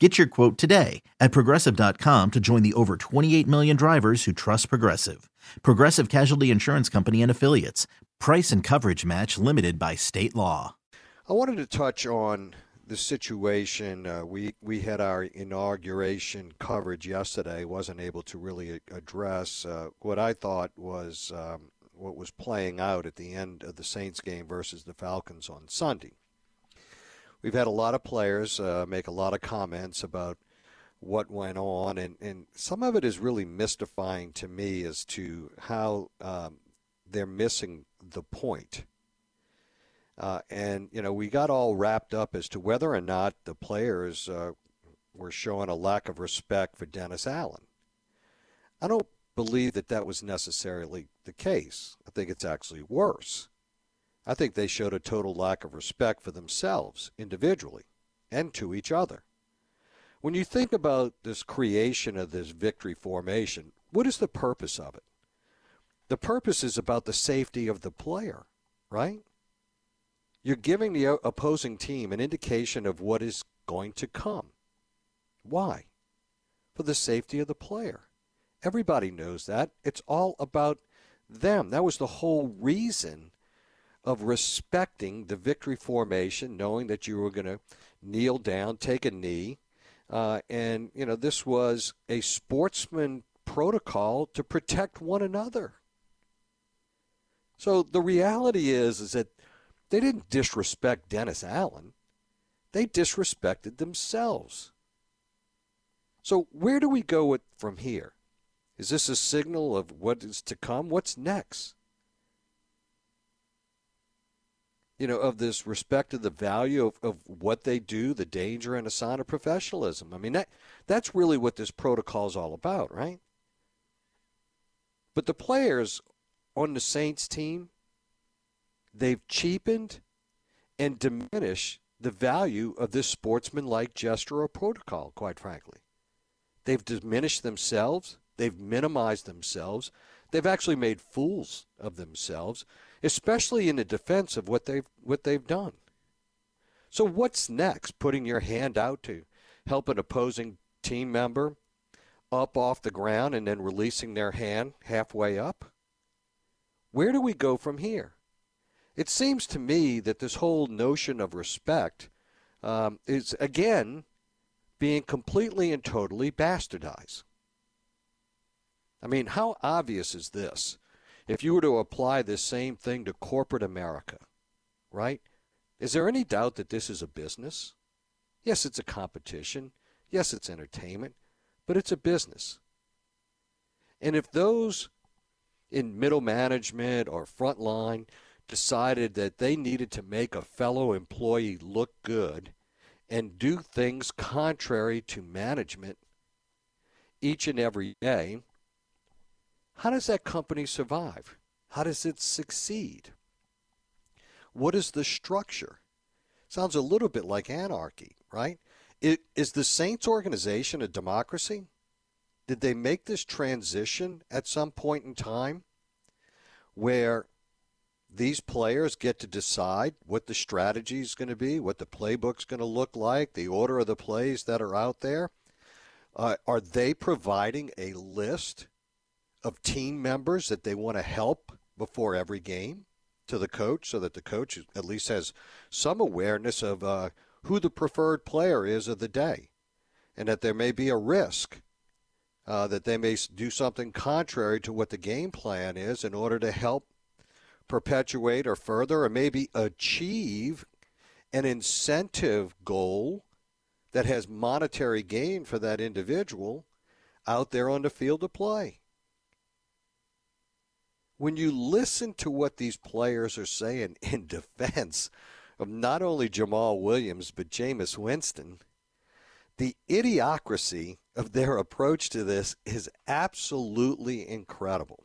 Get your quote today at progressive.com to join the over 28 million drivers who trust Progressive. Progressive Casualty Insurance Company and Affiliates. Price and coverage match limited by state law. I wanted to touch on the situation. Uh, we, we had our inauguration coverage yesterday, wasn't able to really address uh, what I thought was um, what was playing out at the end of the Saints game versus the Falcons on Sunday we've had a lot of players uh, make a lot of comments about what went on, and, and some of it is really mystifying to me as to how um, they're missing the point. Uh, and, you know, we got all wrapped up as to whether or not the players uh, were showing a lack of respect for Dennis Allen. I don't believe that that was necessarily the case. I think it's actually worse. I think they showed a total lack of respect for themselves individually and to each other. When you think about this creation of this victory formation, what is the purpose of it? The purpose is about the safety of the player, right? You're giving the opposing team an indication of what is going to come. Why? For the safety of the player. Everybody knows that. It's all about them. That was the whole reason of respecting the victory formation, knowing that you were going to kneel down, take a knee. Uh, and, you know, this was a sportsman protocol to protect one another. So the reality is, is that they didn't disrespect Dennis Allen. They disrespected themselves. So where do we go with, from here? Is this a signal of what is to come? What's next? You know, of this respect of the value of, of what they do, the danger and a sign of professionalism. I mean, that that's really what this protocol is all about, right? But the players on the Saints team, they've cheapened and diminished the value of this sportsmanlike gesture or protocol, quite frankly. They've diminished themselves, they've minimized themselves, they've actually made fools of themselves especially in the defense of what they've what they've done. So what's next? Putting your hand out to help an opposing team member up off the ground and then releasing their hand halfway up? Where do we go from here? It seems to me that this whole notion of respect um, is again being completely and totally bastardized. I mean, how obvious is this? if you were to apply this same thing to corporate America, right? Is there any doubt that this is a business? Yes, it's a competition. Yes, it's entertainment, but it's a business. And if those in middle management or frontline decided that they needed to make a fellow employee look good and do things contrary to management each and every day, how does that company survive? How does it succeed? What is the structure? Sounds a little bit like anarchy, right? It, is the Saints organization a democracy? Did they make this transition at some point in time where these players get to decide what the strategy is going to be, what the playbook's going to look like, the order of the plays that are out there? Uh, are they providing a list of team members that they want to help before every game to the coach so that the coach at least has some awareness of uh, who the preferred player is of the day. and that there may be a risk uh, that they may do something contrary to what the game plan is in order to help perpetuate or further or maybe achieve an incentive goal that has monetary gain for that individual out there on the field of play. When you listen to what these players are saying in defense of not only Jamaal Williams but Jameis Winston, the idiocracy of their approach to this is absolutely incredible.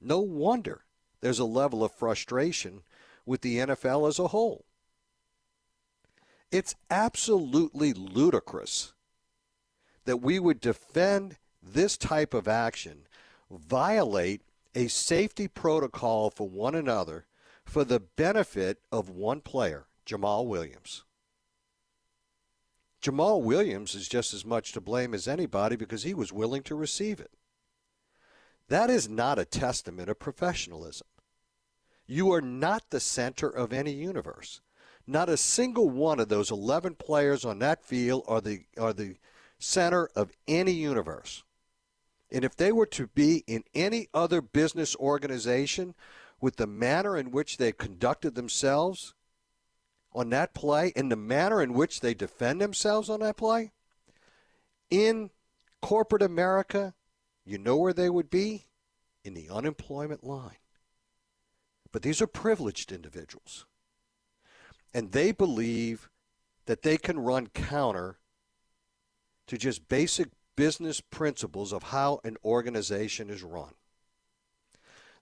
No wonder there's a level of frustration with the NFL as a whole. It's absolutely ludicrous that we would defend this type of action, violate a safety protocol for one another for the benefit of one player, Jamaal Williams. Jamaal Williams is just as much to blame as anybody because he was willing to receive it. That is not a testament of professionalism. You are not the center of any universe. Not a single one of those 11 players on that field are the, are the center of any universe. And if they were to be in any other business organization with the manner in which they conducted themselves on that play and the manner in which they defend themselves on that play, in corporate America, you know where they would be? In the unemployment line. But these are privileged individuals. And they believe that they can run counter to just basic business principles of how an organization is run.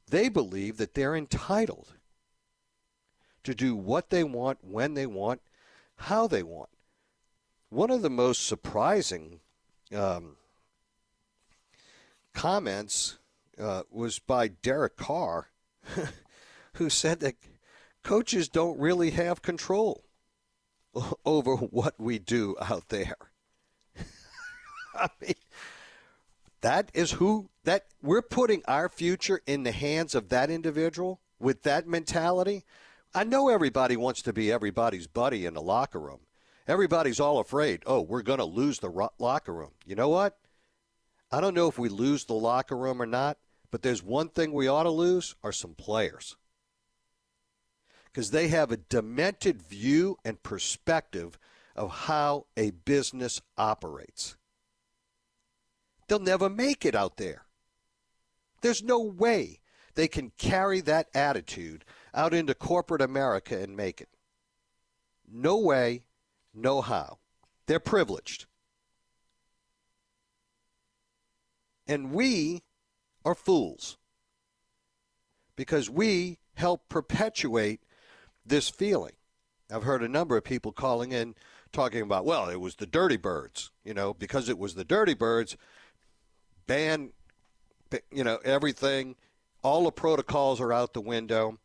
They believe that they're entitled to do what they want, when they want, how they want. One of the most surprising um, comments uh, was by Derek Carr, who said that coaches don't really have control over what we do out there. I mean, that is who that we're putting our future in the hands of that individual with that mentality. I know everybody wants to be everybody's buddy in the locker room. Everybody's all afraid, oh, we're going to lose the ro- locker room. You know what? I don't know if we lose the locker room or not, but there's one thing we ought to lose are some players. Because they have a demented view and perspective of how a business operates. They'll never make it out there. There's no way they can carry that attitude out into corporate America and make it. No way, no how. They're privileged. And we are fools because we help perpetuate this feeling. I've heard a number of people calling in talking about, well, it was the dirty birds. You know, because it was the dirty birds, ban, you know, everything. All the protocols are out the window.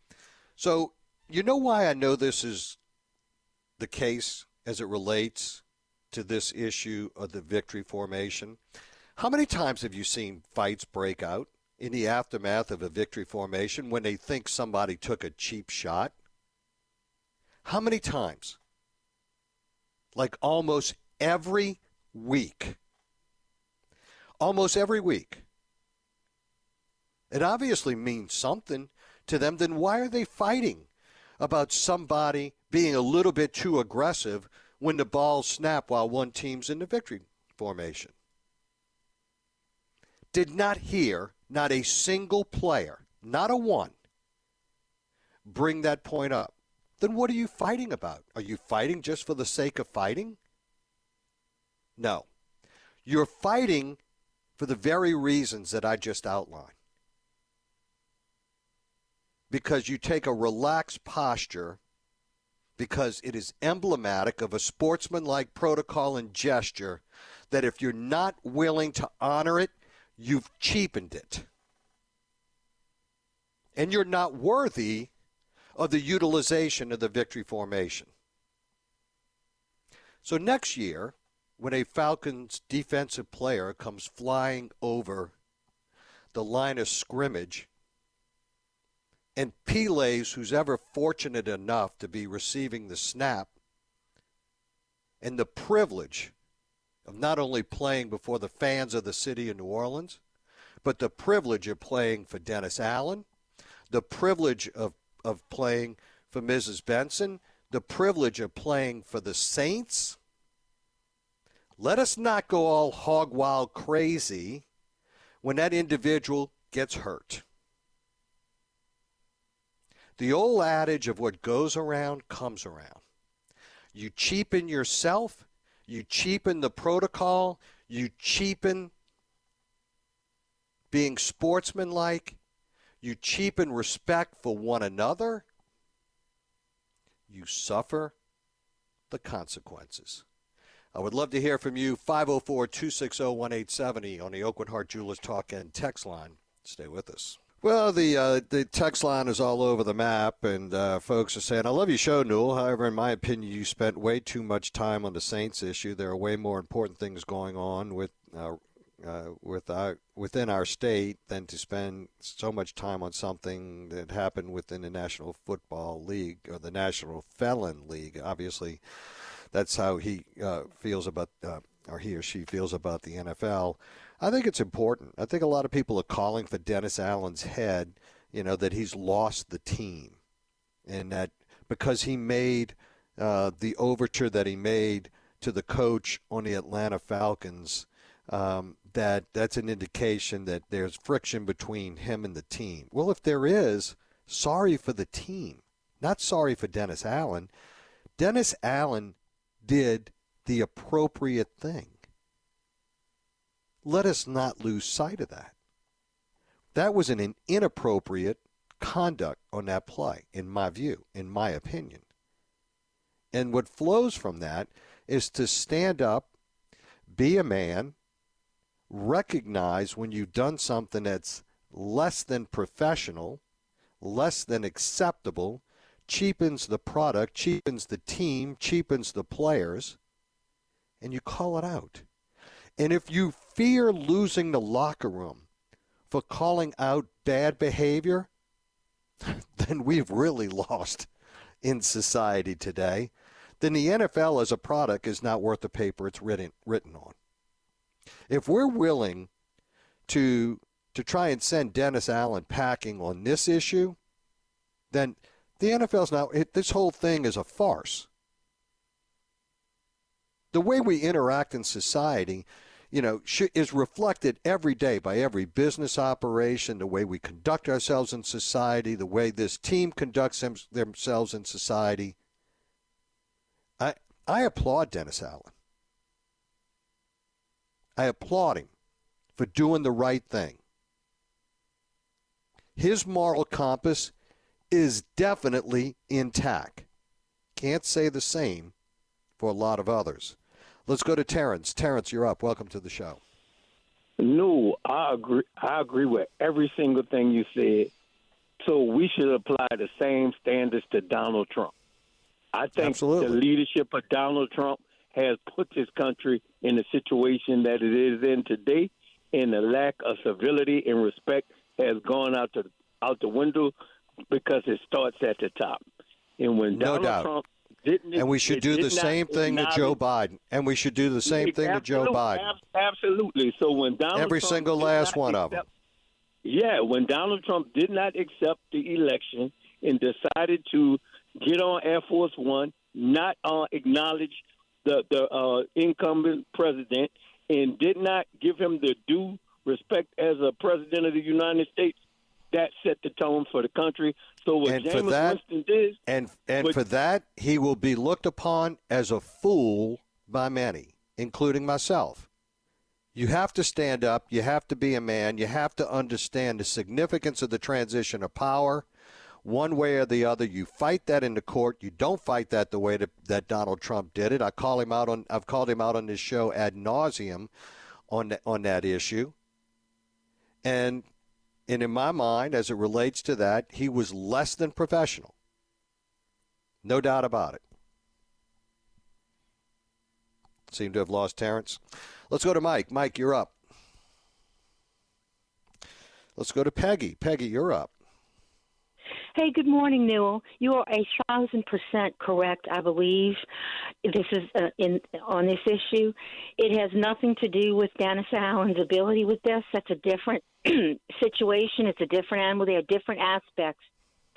So, you know why I know this is the case as it relates to this issue of the victory formation? How many times have you seen fights break out in the aftermath of a victory formation when they think somebody took a cheap shot? How many times? Like almost every week almost every week. It obviously means something to them. Then why are they fighting about somebody being a little bit too aggressive when the balls snap while one team's in the victory formation? Did not hear, not a single player, not a one, bring that point up. Then what are you fighting about? Are you fighting just for the sake of fighting? No. You're fighting for the very reasons that I just outlined. Because you take a relaxed posture, because it is emblematic of a sportsmanlike protocol and gesture that if you're not willing to honor it, you've cheapened it. And you're not worthy of the utilization of the victory formation. So next year, when a Falcons defensive player comes flying over the line of scrimmage and Pele's, who's ever fortunate enough to be receiving the snap, and the privilege of not only playing before the fans of the city of New Orleans, but the privilege of playing for Dennis Allen, the privilege of, of playing for Mrs. Benson, the privilege of playing for the Saints. Let us not go all hog wild crazy when that individual gets hurt. The old adage of what goes around comes around. You cheapen yourself, you cheapen the protocol, you cheapen being sportsmanlike, you cheapen respect for one another, you suffer the consequences. I would love to hear from you. 504 260 1870 on the Aucoin Hart Jewelers Talk and text line. Stay with us. Well, the uh, the text line is all over the map, and uh, folks are saying, "I love your show, Newell. However, in my opinion, you spent way too much time on the Saints issue. There are way more important things going on with uh, uh, with our, within our state than to spend so much time on something that happened within the National Football League or the National Felon League. Obviously, that's how he uh, feels about, uh, or he or she feels about the NFL. I think it's important. I think a lot of people are calling for Dennis Allen's head, you know, that he's lost the team. And that because he made uh, the overture that he made to the coach on the Atlanta Falcons, um, that that's an indication that there's friction between him and the team. Well, if there is, sorry for the team, not sorry for Dennis Allen. Dennis Allen did the appropriate thing. Let us not lose sight of that. That was an inappropriate conduct on that play, in my view, in my opinion. And what flows from that is to stand up, be a man, recognize when you've done something that's less than professional, less than acceptable, cheapens the product, cheapens the team, cheapens the players, and you call it out. And if you fear losing the locker room for calling out bad behavior, then we've really lost in society today. Then the NFL as a product is not worth the paper it's written, written on. If we're willing to to try and send Dennis Allen packing on this issue, then the NFL's now, it, this whole thing is a farce. The way we interact in society, you know, is reflected every day by every business operation, the way we conduct ourselves in society, the way this team conducts them, themselves in society. I, I applaud Dennis Allen. I applaud him for doing the right thing. His moral compass is definitely intact. Can't say the same for a lot of others. Let's go to Terrence. Terrence, you're up. Welcome to the show. No, I agree. I agree with every single thing you said. So we should apply the same standards to Donald Trump. I think Absolutely. the leadership of Donald Trump has put this country in the situation that it is in today, and the lack of civility and respect has gone out the out the window because it starts at the top. And when Donald. Trump didn't, and we should do the same thing to Joe Biden. And we should do the same thing to Joe Biden. Absolutely. So when Donald every Trump single last one of them. Yeah, when Donald Trump did not accept the election and decided to get on Air Force One, not uh, acknowledge the the uh, incumbent president, and did not give him the due respect as a president of the United States, that set the tone for the country. So what And Jameis for that- Winston did, And and But- for that, he will be looked upon as a fool by many, including myself. You have to stand up. You have to be a man. You have to understand the significance of the transition of power. One way or the other, you fight that in the court. You don't fight that the way that, that Donald Trump did it. I call him out on. I've called him out on this show ad nauseum on that, on that issue. And and in my mind, as it relates to that, he was less than professional. No doubt about it. Seem to have lost Terrence. Let's go to Mike. Mike, you're up. Let's go to Peggy. Peggy, you're up. Hey, good morning, Newell. You are a thousand percent correct. I believe this is uh, in on this issue. It has nothing to do with Dennis Allen's ability with this. That's a different situation. It's a different animal. There are different aspects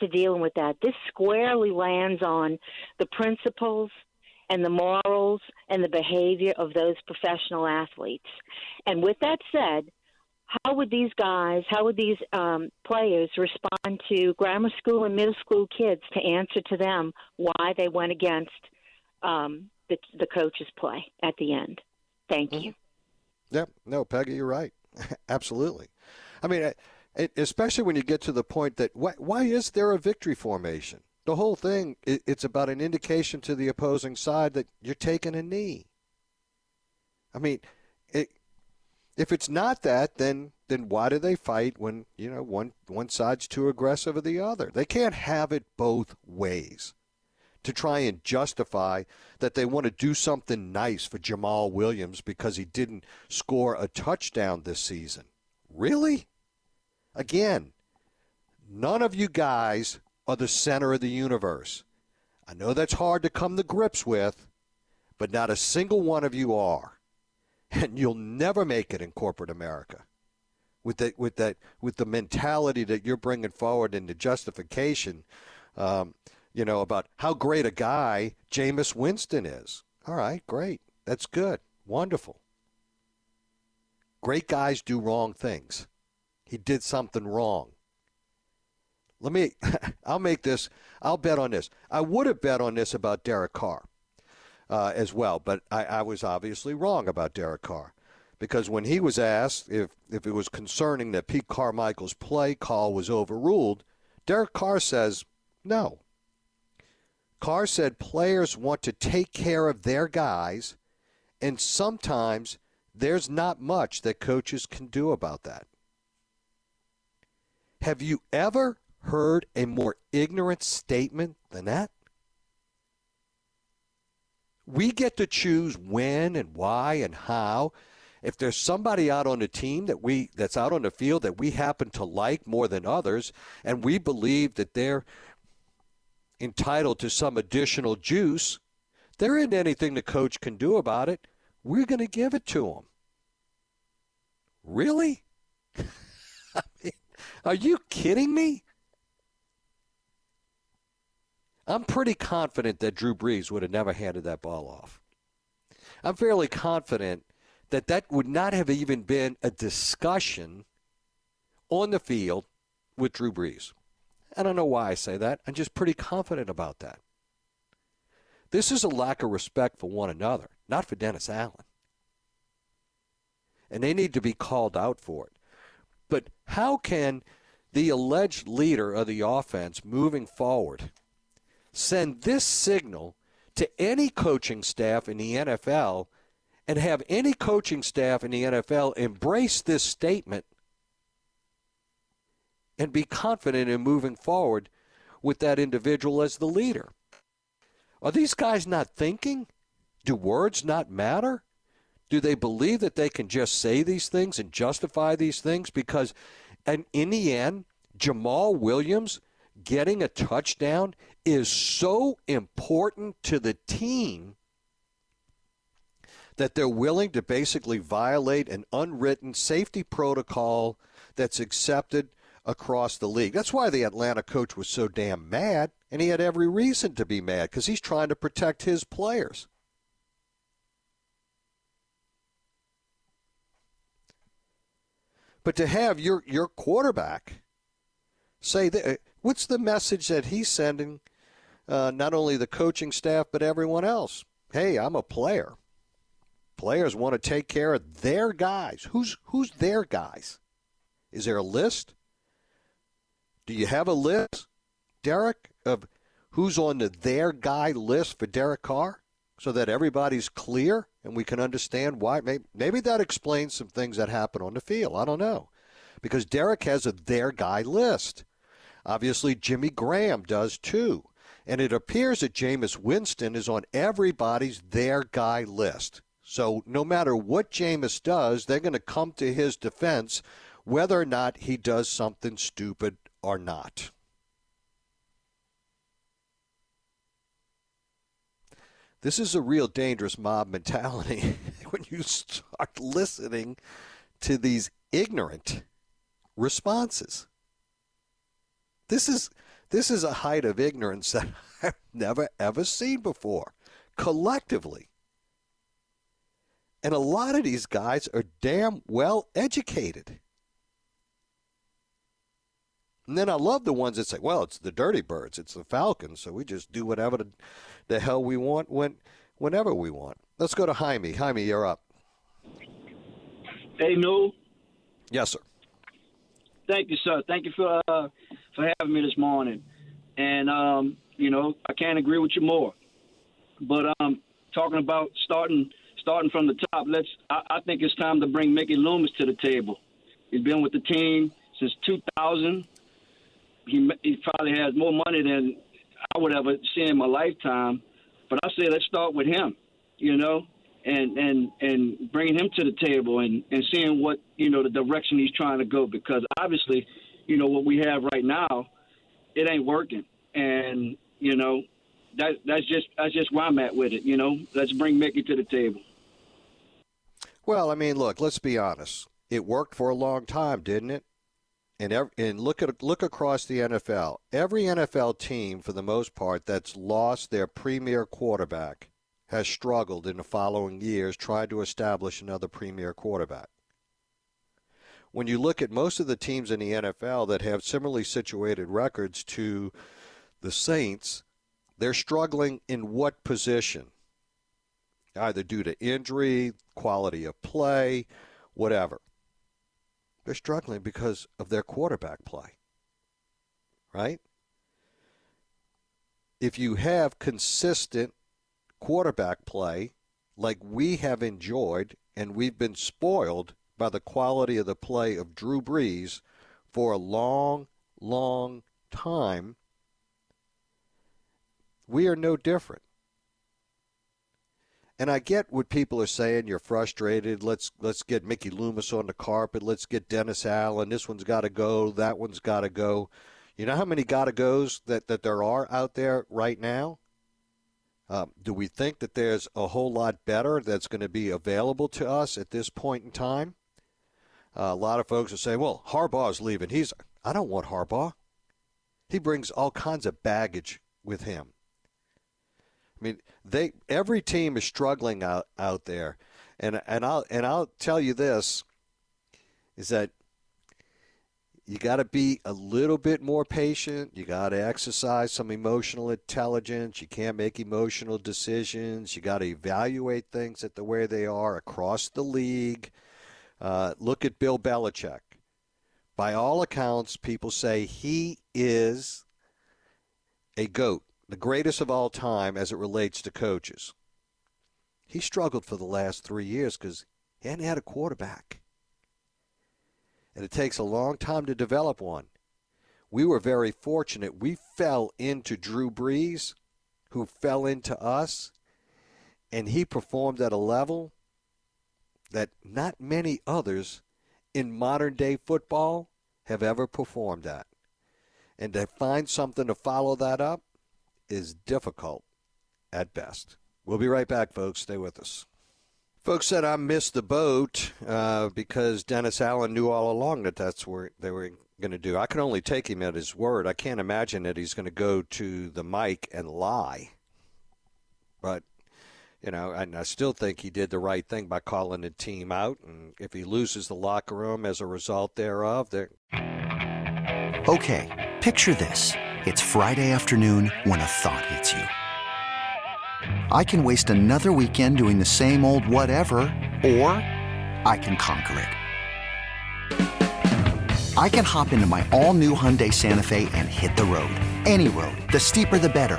to dealing with that. This squarely lands on the principles and the morals and the behavior of those professional athletes. And with that said, how would these guys, how would these um, players respond to grammar school and middle school kids to answer to them why they went against um, the, the coach's play at the end? Thank you. Mm-hmm. Yep. No, Peggy, you're right. Absolutely. I mean, it, especially when you get to the point that why, why is there a victory formation? The whole thing, it, it's about an indication to the opposing side that you're taking a knee. I mean, if it's not that, then then why do they fight when you know one one side's too aggressive or the other? They can't have it both ways. To try and justify that they want to do something nice for Jamaal Williams because he didn't score a touchdown this season. Really? Again, none of you guys are the center of the universe. I know that's hard to come to grips with, but not a single one of you are. And you'll never make it in corporate America with that with that with the mentality that you're bringing forward and the justification um, you know about how great a guy Jameis Winston is. All right, great. That's good. Wonderful. Great guys do wrong things. He did something wrong. Let me, I'll make this, I'll bet on this. I would have bet on this about Derek Carr uh, as well, but I, I was obviously wrong about Derek Carr because when he was asked if, if it was concerning that Pete Carmichael's play call was overruled, Derek Carr says no. Carr said players want to take care of their guys, and sometimes there's not much that coaches can do about that. Have you ever heard a more ignorant statement than that? We get to choose when and why and how. If there's somebody out on the team that we that's out on the field that we happen to like more than others and we believe that they're entitled to some additional juice, there isn't anything the coach can do about it. We're going to give it to them. Really? I mean, are you kidding me? I'm pretty confident that Drew Brees would have never handed that ball off. I'm fairly confident that that would not have even been a discussion on the field with Drew Brees. I don't know why I say that. I'm just pretty confident about that. This is a lack of respect for one another, not for Dennis Allen. And they need to be called out for it. But how can the alleged leader of the offense moving forward send this signal to any coaching staff in the NFL and have any coaching staff in the NFL embrace this statement and be confident in moving forward with that individual as the leader? Are these guys not thinking? Do words not matter? Do they believe that they can just say these things and justify these things? Because and in the end, Jamaal Williams getting a touchdown is so important to the team that they're willing to basically violate an unwritten safety protocol that's accepted across the league. That's why the Atlanta coach was so damn mad, and he had every reason to be mad because he's trying to protect his players. But to have your your quarterback say that, uh, what's the message that he's sending? Uh, not only the coaching staff but everyone else. Hey, I'm a player. Players want to take care of their guys. Who's who's their guys? Is there a list? Do you have a list, Derek, of who's on the their guy list for Derek Carr, so that everybody's clear? and we can understand why. Maybe, maybe that explains some things that happen on the field. I don't know. Because Derek has a their guy list. Obviously, Jimmy Graham does too. And it appears that Jameis Winston is on everybody's their guy list. So no matter what Jameis does, they're going to come to his defense, whether or not he does something stupid or not. This is a real dangerous mob mentality when you start listening to these ignorant responses. This is this is a height of ignorance that I've never ever seen before, collectively. And a lot of these guys are damn well educated. And then I love the ones that say, well, it's the Dirty Birds, it's the Falcons, so we just do whatever the, the hell we want when, whenever we want. Let's go to Jaime. Jaime, you're up. Hey, Newell. Yes, sir. Thank you, sir. Thank you for uh, for having me this morning. And um, you know, I can't agree with you more. But um, talking about starting starting from the top, let's. I, I think it's time to bring Mickey Loomis to the table. He's been with the team since 2000. He he probably has more money than I would ever see in my lifetime. But I say let's start with him. You know, and and and bringing him to the table and and seeing what you know the direction he's trying to go because obviously you know what we have right now it ain't working. And you know that that's just that's just where I'm at with it you know. Let's bring Mickey to the table. Well I mean look let's be honest. It worked for a long time didn't it? And every, and look at look across the NFL every NFL team for the most part that's lost their premier quarterback has struggled in the following years trying to establish another premier quarterback. When you look at most of the teams in the NFL that have similarly situated records to the Saints, they're struggling in what position? Either due to injury, quality of play, whatever. They're struggling because of their quarterback play. Right? If you have consistent quarterback play like we have enjoyed and we've been spoiled by the quality of the play of Drew Brees for a long, long time, we are no different. And I get what people are saying. You're frustrated. Let's let's get Mickey Loomis on the carpet. Let's get Dennis Allen. This one's got to go. That one's got to go. You know how many got to goes that, that there are out there right now? Um, do we think that there's a whole lot better that's going to be available to us at this point in time? Uh, a lot of folks are saying, "Well, Harbaugh's leaving." He's I don't want Harbaugh. He brings all kinds of baggage with him. I mean, they every team is struggling out out there, and and I'll and I'll tell you this is that you got to be a little bit more patient. You got to exercise some emotional intelligence. You can't make emotional decisions. You got to evaluate things at the way they are across the league. Uh, look at Bill Belichick. By all accounts, people say he is a GOAT, the greatest of all time as it relates to coaches. He struggled for the last three years because he hadn't had a quarterback and it takes a long time to develop one. We were very fortunate. We fell into Drew Brees, who fell into us, and he performed at a level that not many others in modern day football have ever performed at. And to find something to follow that up is difficult at best. We'll be right back, folks. Stay with us. Folks said I missed the boat uh, because Dennis Allen knew all along that that's where they were going to do. I can only take him at his word. I can't imagine that he's going to go to the mic and lie. But you know, and I still think he did the right thing by calling the team out. And if he loses the locker room as a result thereof, they're. Okay, picture this: it's Friday afternoon when a thought hits you. I can waste another weekend doing the same old whatever, or I can conquer it. I can hop into my all new Hyundai Santa Fe and hit the road. Any road. The steeper, the better.